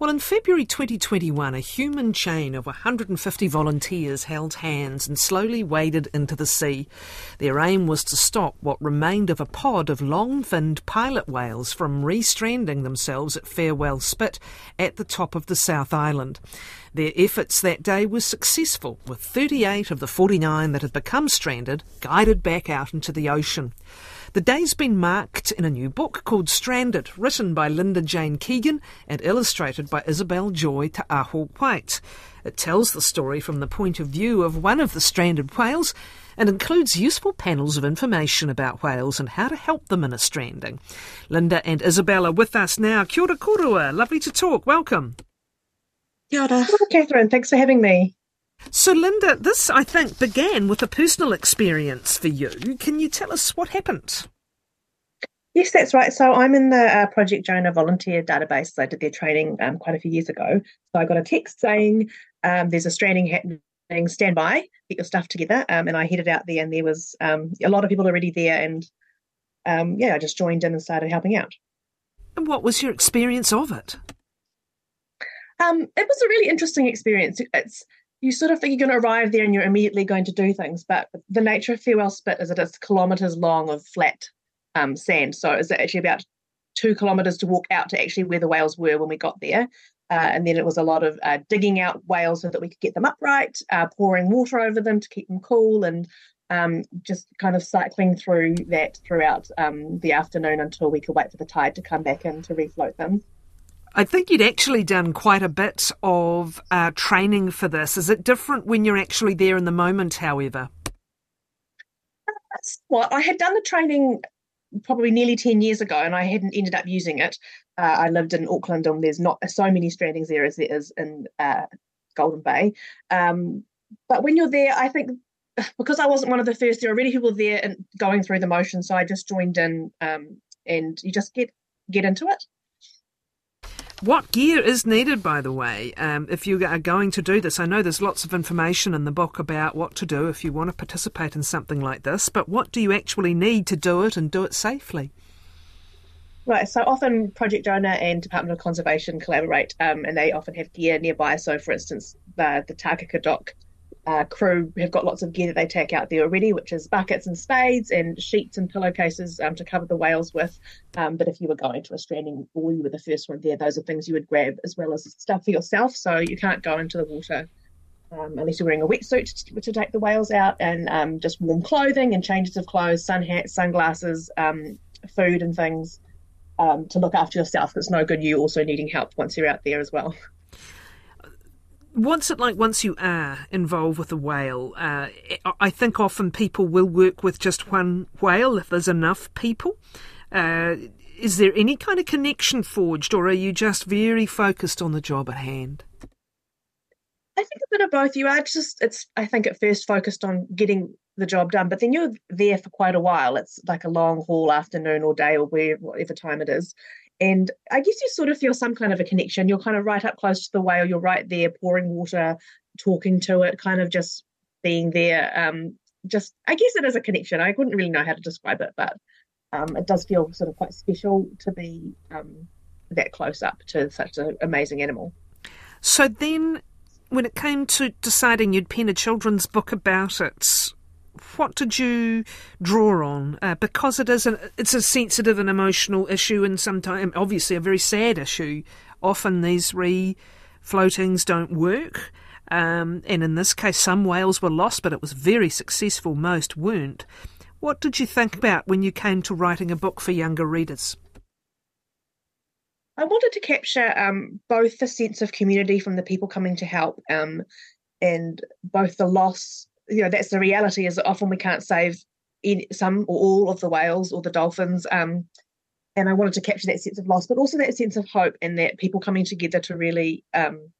Well, in February 2021, a human chain of 150 volunteers held hands and slowly waded into the sea. Their aim was to stop what remained of a pod of long finned pilot whales from restranding themselves at Farewell Spit at the top of the South Island. Their efforts that day were successful, with 38 of the 49 that had become stranded guided back out into the ocean. The day's been marked in a new book called Stranded, written by Linda Jane Keegan and illustrated by Isabel Joy Te Aho White. It tells the story from the point of view of one of the stranded whales and includes useful panels of information about whales and how to help them in a stranding. Linda and Isabel are with us now. Kia ora korua. Lovely to talk. Welcome. Kia ora. Hello, Catherine. Thanks for having me. So, Linda, this, I think, began with a personal experience for you. Can you tell us what happened? Yes, that's right. So, I'm in the uh, Project Jonah volunteer database. I did their training um, quite a few years ago. So, I got a text saying um, there's a stranding happening, stand by, get your stuff together. Um, and I headed out there, and there was um, a lot of people already there. And um, yeah, I just joined in and started helping out. And what was your experience of it? Um, it was a really interesting experience. It's you sort of think you're going to arrive there and you're immediately going to do things. But the nature of Farewell Spit is that it's kilometres long of flat um, sand. So it's actually about two kilometres to walk out to actually where the whales were when we got there. Uh, and then it was a lot of uh, digging out whales so that we could get them upright, uh, pouring water over them to keep them cool, and um, just kind of cycling through that throughout um, the afternoon until we could wait for the tide to come back in to refloat them. I think you'd actually done quite a bit of uh, training for this. Is it different when you're actually there in the moment, however? Well, I had done the training probably nearly 10 years ago and I hadn't ended up using it. Uh, I lived in Auckland and there's not so many strandings there as there is in uh, Golden Bay. Um, but when you're there, I think because I wasn't one of the first, there were already people there and going through the motion. So I just joined in um, and you just get get into it. What gear is needed, by the way, um, if you are going to do this? I know there's lots of information in the book about what to do if you want to participate in something like this, but what do you actually need to do it and do it safely? Right, so often Project Jonah and Department of Conservation collaborate, um, and they often have gear nearby. So, for instance, the, the Takaka DOC uh, crew have got lots of gear that they take out there already, which is buckets and spades and sheets and pillowcases um, to cover the whales with. Um, but if you were going to a stranding or you were the first one there, those are things you would grab as well as stuff for yourself. So you can't go into the water um, unless you're wearing a wetsuit to, to take the whales out, and um, just warm clothing and changes of clothes, sun hats, sunglasses, um, food and things um, to look after yourself. It's no good you also needing help once you're out there as well. What's it like once you are involved with a whale? Uh, I think often people will work with just one whale if there's enough people. Uh, is there any kind of connection forged, or are you just very focused on the job at hand? I think a bit of both. You are just, it's, I think, at first focused on getting the job done, but then you're there for quite a while. It's like a long haul afternoon or day or whatever time it is. And I guess you sort of feel some kind of a connection. You're kind of right up close to the whale. You're right there, pouring water, talking to it, kind of just being there. Um, just, I guess it is a connection. I wouldn't really know how to describe it, but um, it does feel sort of quite special to be um, that close up to such an amazing animal. So then, when it came to deciding you'd pen a children's book about it, what did you draw on? Uh, because it is a, it's a sensitive and emotional issue, and sometimes obviously a very sad issue. Often these re floatings don't work, um, and in this case, some whales were lost, but it was very successful. Most weren't. What did you think about when you came to writing a book for younger readers? I wanted to capture um, both the sense of community from the people coming to help um, and both the loss you know that's the reality is that often we can't save in some or all of the whales or the dolphins um, and i wanted to capture that sense of loss but also that sense of hope and that people coming together to really um,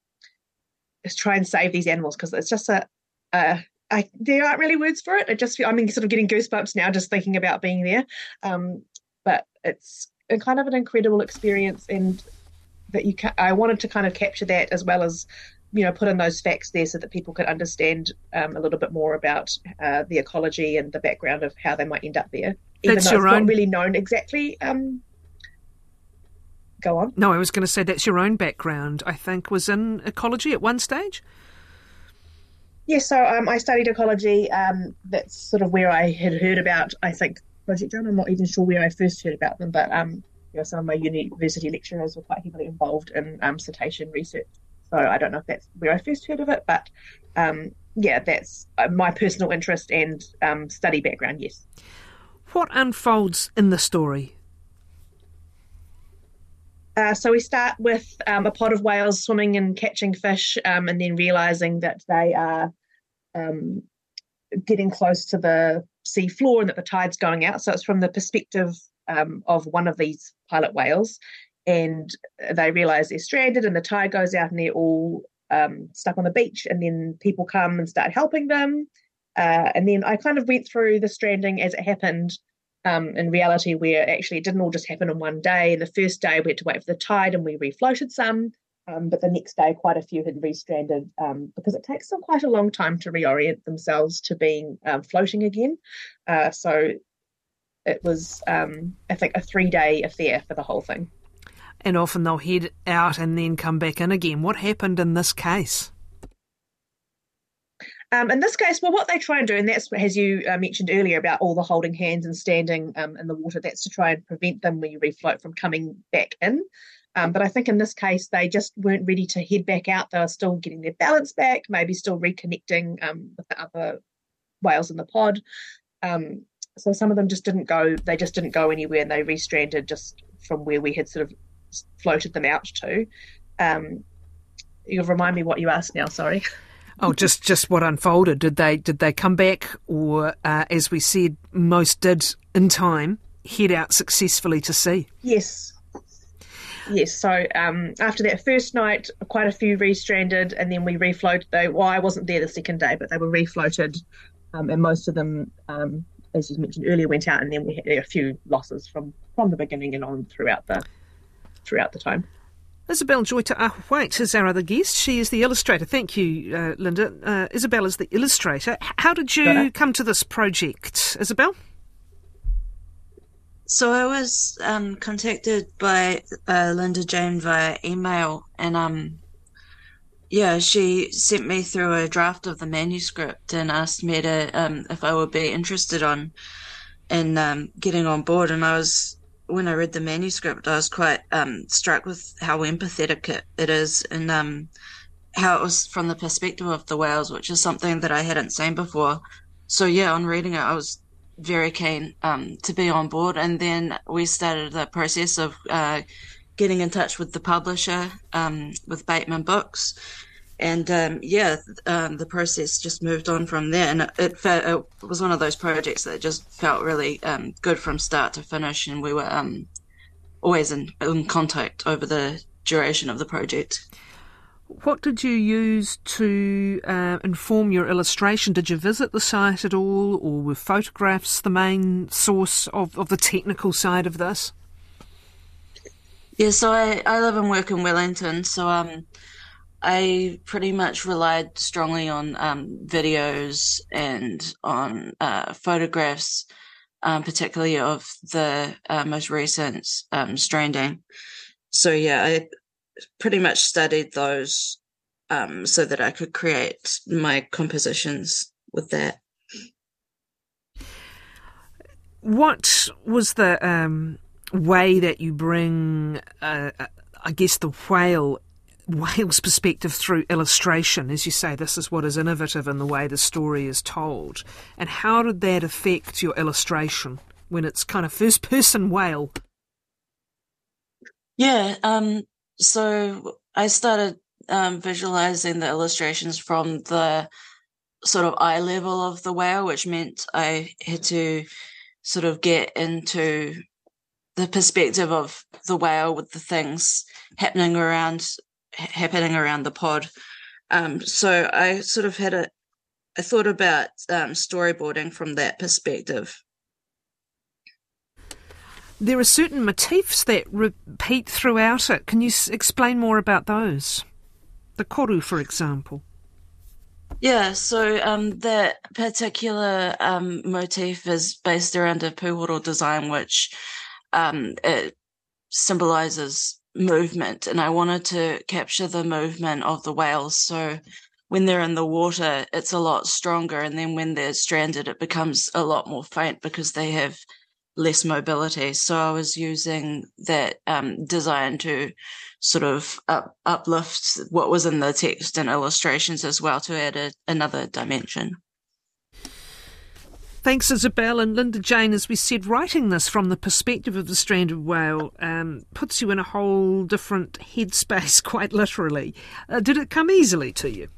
try and save these animals because it's just a, a I, there aren't really words for it. It just I'm sort of getting goosebumps now just thinking about being there. Um, but it's kind of an incredible experience, and that you ca- I wanted to kind of capture that as well as you know, put in those facts there so that people could understand um, a little bit more about uh, the ecology and the background of how they might end up there. Even That's your own... not really known exactly um, go on. No, I was going to say that's your own background. I think was in ecology at one stage. Yes, yeah, so um, I studied ecology. Um, that's sort of where I had heard about. I think Project Drum. I'm not even sure where I first heard about them, but um, you know, some of my university lecturers were quite heavily involved in um, cetacean research. So I don't know if that's where I first heard of it, but um, yeah, that's uh, my personal interest and um, study background. Yes. What unfolds in the story? Uh, so we start with um, a pod of whales swimming and catching fish, um, and then realizing that they are um, getting close to the sea floor and that the tide's going out. So it's from the perspective um, of one of these pilot whales, and they realize they're stranded, and the tide goes out, and they're all um, stuck on the beach. And then people come and start helping them. Uh, and then I kind of went through the stranding as it happened um, in reality, where actually it didn't all just happen in one day. And the first day we had to wait for the tide and we refloated some. Um, but the next day, quite a few had restranded um, because it takes them quite a long time to reorient themselves to being um, floating again. Uh, so it was, um, I think, a three day affair for the whole thing. And often they'll head out and then come back in again. What happened in this case? Um, in this case, well, what they try and do, and that's as you uh, mentioned earlier about all the holding hands and standing um, in the water, that's to try and prevent them when you refloat from coming back in. Um, but I think in this case, they just weren't ready to head back out. They were still getting their balance back, maybe still reconnecting um, with the other whales in the pod. Um, so some of them just didn't go. They just didn't go anywhere, and they restranded just from where we had sort of floated them out to. Um, you'll remind me what you asked now. Sorry. Oh, just just what unfolded. Did they did they come back, or uh, as we said, most did in time head out successfully to sea? Yes, yes. So um, after that first night, quite a few restranded, and then we refloated. They well, I wasn't there the second day, but they were refloated, um, and most of them, um, as you mentioned earlier, went out, and then we had a few losses from from the beginning and on throughout the throughout the time. Isabel Joyta White is our other guest. She is the illustrator. Thank you, uh, Linda. Uh, Isabel is the illustrator. How did you come to this project, Isabel? So I was um, contacted by uh, Linda Jane via email, and um, yeah, she sent me through a draft of the manuscript and asked me to um, if I would be interested on in um, getting on board, and I was when I read the manuscript, I was quite um, struck with how empathetic it, it is and um, how it was from the perspective of the whales, which is something that I hadn't seen before. So yeah, on reading it, I was very keen um, to be on board, and then we started the process of uh, getting in touch with the publisher, um, with Bateman Books, and um, yeah, um, the process just moved on from there, and it, it, it, was one of those projects that just felt really um, good from start to finish, and we were um, always in, in contact over the duration of the project. What did you use to uh, inform your illustration? Did you visit the site at all, or were photographs the main source of, of the technical side of this? Yeah, so I, I live and work in Wellington, so um, I pretty much relied strongly on um, videos and on uh, photographs, um, particularly of the uh, most recent um, stranding. So yeah, I pretty much studied those um, so that I could create my compositions with that. What was the um, way that you bring, uh, uh I guess, the whale Whale's perspective through illustration. As you say, this is what is innovative in the way the story is told. And how did that affect your illustration when it's kind of first person whale? Yeah, um, so I started um, visualizing the illustrations from the sort of eye level of the whale, which meant I had to sort of get into the perspective of the whale with the things happening around happening around the pod. Um, so I sort of had a, I thought about um, storyboarding from that perspective. There are certain motifs that repeat throughout it. Can you s- explain more about those? The koru, for example. Yeah, so um, that particular um, motif is based around a puhoro design, which um, it symbolizes movement and I wanted to capture the movement of the whales. So when they're in the water, it's a lot stronger. And then when they're stranded, it becomes a lot more faint because they have less mobility. So I was using that um, design to sort of up, uplift what was in the text and illustrations as well to add a, another dimension. Thanks, Isabel and Linda Jane. As we said, writing this from the perspective of the stranded whale um, puts you in a whole different headspace, quite literally. Uh, did it come easily to you?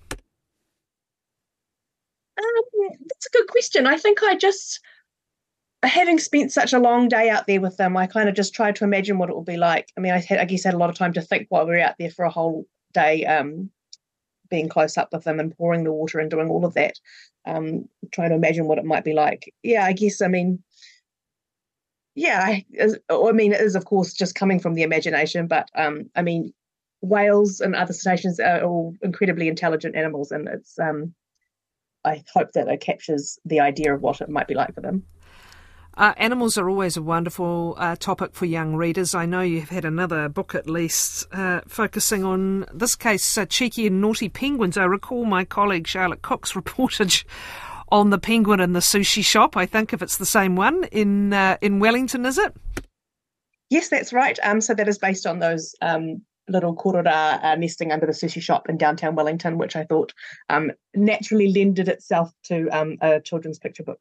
Um, that's a good question. I think I just, having spent such a long day out there with them, I kind of just tried to imagine what it would be like. I mean, I, had, I guess had a lot of time to think while we were out there for a whole day, um, being close up with them and pouring the water and doing all of that um, trying to imagine what it might be like. Yeah, I guess, I mean, yeah, I, I mean, it is, of course, just coming from the imagination, but um, I mean, whales and other cetaceans are all incredibly intelligent animals, and it's, um, I hope that it captures the idea of what it might be like for them. Uh, animals are always a wonderful uh, topic for young readers. I know you've had another book at least uh, focusing on this case, uh, cheeky and naughty penguins. I recall my colleague Charlotte Cox reported on the penguin in the sushi shop. I think if it's the same one in uh, in Wellington, is it? Yes, that's right. Um, so that is based on those um, little korora uh, nesting under the sushi shop in downtown Wellington, which I thought um, naturally lended itself to um, a children's picture book.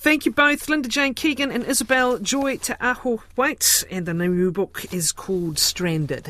Thank you both, Linda Jane Keegan and Isabel Joy Te Aho White. And the new book is called Stranded.